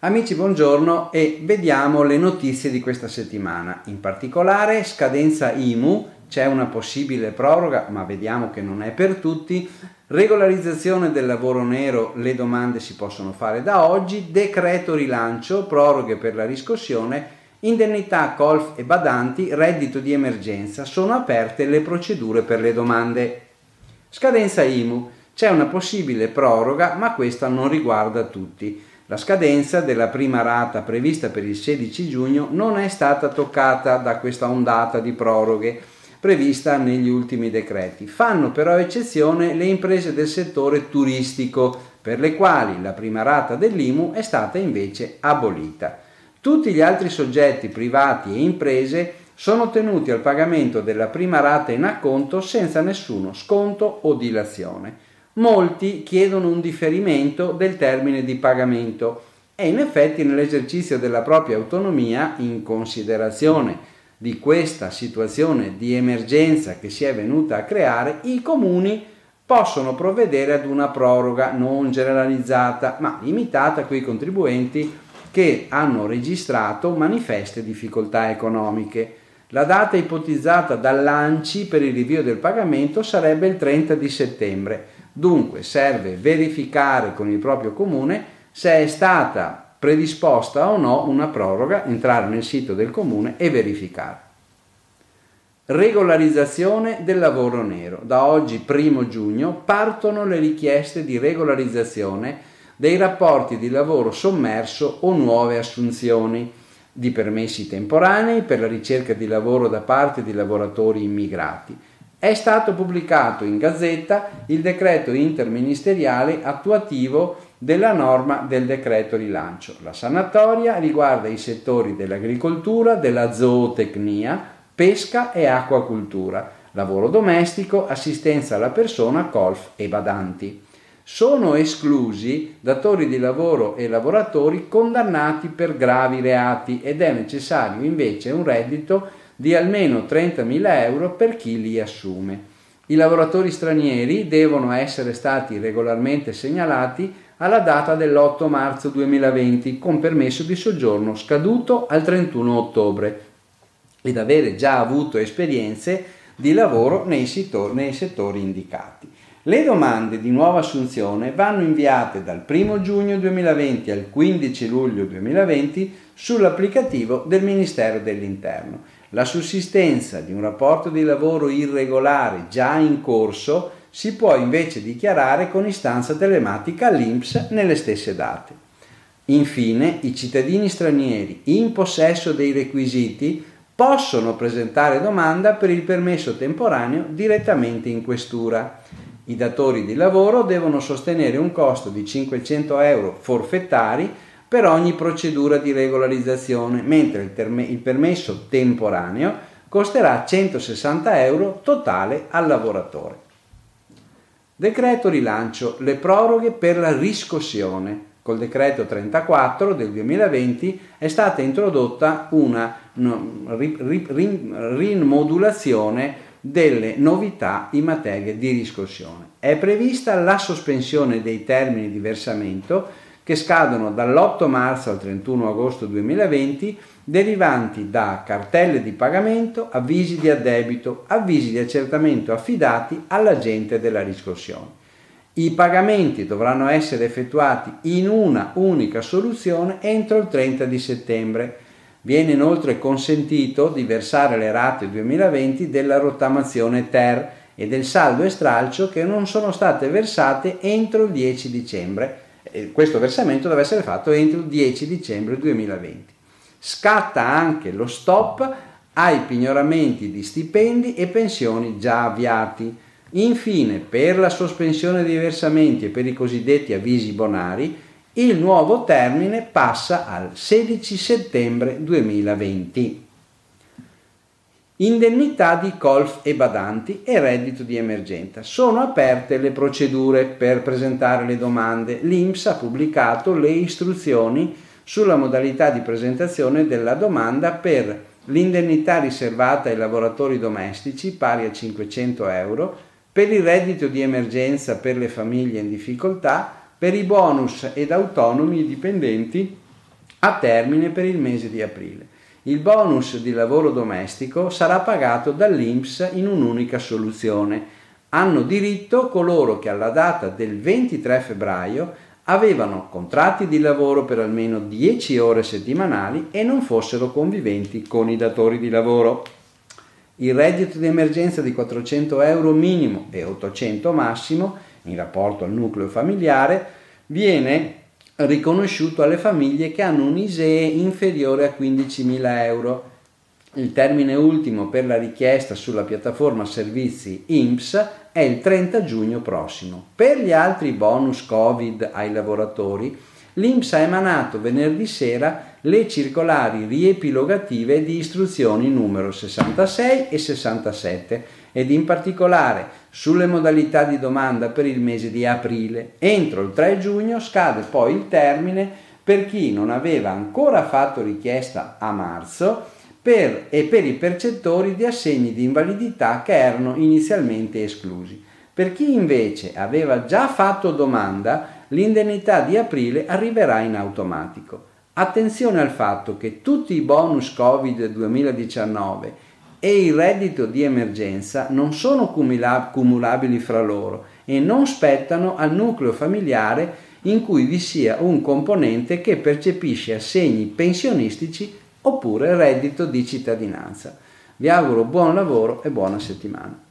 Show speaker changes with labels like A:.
A: Amici, buongiorno e vediamo le notizie di questa settimana. In particolare, scadenza IMU, c'è una possibile proroga, ma vediamo che non è per tutti. Regolarizzazione del lavoro nero, le domande si possono fare da oggi. Decreto rilancio, proroghe per la riscossione, indennità colf e badanti, reddito di emergenza. Sono aperte le procedure per le domande. Scadenza IMU, c'è una possibile proroga, ma questa non riguarda tutti. La scadenza della prima rata prevista per il 16 giugno non è stata toccata da questa ondata di proroghe prevista negli ultimi decreti. Fanno però eccezione le imprese del settore turistico, per le quali la prima rata dell'IMU è stata invece abolita. Tutti gli altri soggetti privati e imprese sono tenuti al pagamento della prima rata in acconto senza nessuno sconto o dilazione molti chiedono un differimento del termine di pagamento e in effetti nell'esercizio della propria autonomia, in considerazione di questa situazione di emergenza che si è venuta a creare, i comuni possono provvedere ad una proroga non generalizzata, ma limitata a quei contribuenti che hanno registrato manifeste difficoltà economiche. La data ipotizzata dall'ANCI per il rinvio del pagamento sarebbe il 30 di settembre, Dunque serve verificare con il proprio comune se è stata predisposta o no una proroga, entrare nel sito del comune e verificare. Regolarizzazione del lavoro nero. Da oggi, 1 giugno, partono le richieste di regolarizzazione dei rapporti di lavoro sommerso o nuove assunzioni di permessi temporanei per la ricerca di lavoro da parte di lavoratori immigrati è stato pubblicato in Gazzetta il decreto interministeriale attuativo della norma del decreto rilancio. La sanatoria riguarda i settori dell'agricoltura, della zootecnia, pesca e acquacultura, lavoro domestico, assistenza alla persona, colf e badanti. Sono esclusi datori di lavoro e lavoratori condannati per gravi reati ed è necessario invece un reddito di almeno 30.000 euro per chi li assume. I lavoratori stranieri devono essere stati regolarmente segnalati alla data dell'8 marzo 2020 con permesso di soggiorno scaduto al 31 ottobre ed avere già avuto esperienze di lavoro nei settori, indicati. Le domande di nuova assunzione vanno inviate dal 1 giugno 2020 al 15 luglio 2020 sull'applicativo del Ministero dell'Interno la sussistenza di un rapporto di lavoro irregolare già in corso si può invece dichiarare con istanza telematica all'INPS nelle stesse date. Infine, i cittadini stranieri in possesso dei requisiti possono presentare domanda per il permesso temporaneo direttamente in questura. I datori di lavoro devono sostenere un costo di 500 euro forfettari per ogni procedura di regolarizzazione, mentre il, terme- il permesso temporaneo costerà 160 euro totale al lavoratore. Decreto rilancio, le proroghe per la riscossione. Col decreto 34 del 2020 è stata introdotta una rimodulazione delle novità in materia di riscossione. È prevista la sospensione dei termini di versamento che scadono dall'8 marzo al 31 agosto 2020 derivanti da cartelle di pagamento, avvisi di addebito, avvisi di accertamento affidati all'agente della riscossione. I pagamenti dovranno essere effettuati in una unica soluzione entro il 30 di settembre. Viene inoltre consentito di versare le rate 2020 della rottamazione TER e del saldo e stralcio che non sono state versate entro il 10 dicembre questo versamento deve essere fatto entro il 10 dicembre 2020. Scatta anche lo stop ai pignoramenti di stipendi e pensioni già avviati. Infine, per la sospensione dei versamenti e per i cosiddetti avvisi bonari, il nuovo termine passa al 16 settembre 2020 indennità di colf e badanti e reddito di emergenza. Sono aperte le procedure per presentare le domande. L'INPS ha pubblicato le istruzioni sulla modalità di presentazione della domanda per l'indennità riservata ai lavoratori domestici pari a 500 euro per il reddito di emergenza per le famiglie in difficoltà, per i bonus ed autonomi dipendenti a termine per il mese di aprile. Il bonus di lavoro domestico sarà pagato dall'INPS in un'unica soluzione. Hanno diritto coloro che alla data del 23 febbraio avevano contratti di lavoro per almeno 10 ore settimanali e non fossero conviventi con i datori di lavoro. Il reddito di emergenza di 400 euro minimo e 800 massimo, in rapporto al nucleo familiare, viene riconosciuto alle famiglie che hanno un ISEE inferiore a 15.000 euro. Il termine ultimo per la richiesta sulla piattaforma servizi INPS è il 30 giugno prossimo. Per gli altri bonus Covid ai lavoratori, l'INPS ha emanato venerdì sera le circolari riepilogative di istruzioni numero 66 e 67 ed in particolare sulle modalità di domanda per il mese di aprile. Entro il 3 giugno scade poi il termine per chi non aveva ancora fatto richiesta a marzo per, e per i percettori di assegni di invalidità che erano inizialmente esclusi. Per chi invece aveva già fatto domanda, l'indennità di aprile arriverà in automatico. Attenzione al fatto che tutti i bonus Covid 2019 e il reddito di emergenza non sono cumulabili fra loro e non spettano al nucleo familiare in cui vi sia un componente che percepisce assegni pensionistici oppure reddito di cittadinanza. Vi auguro buon lavoro e buona settimana.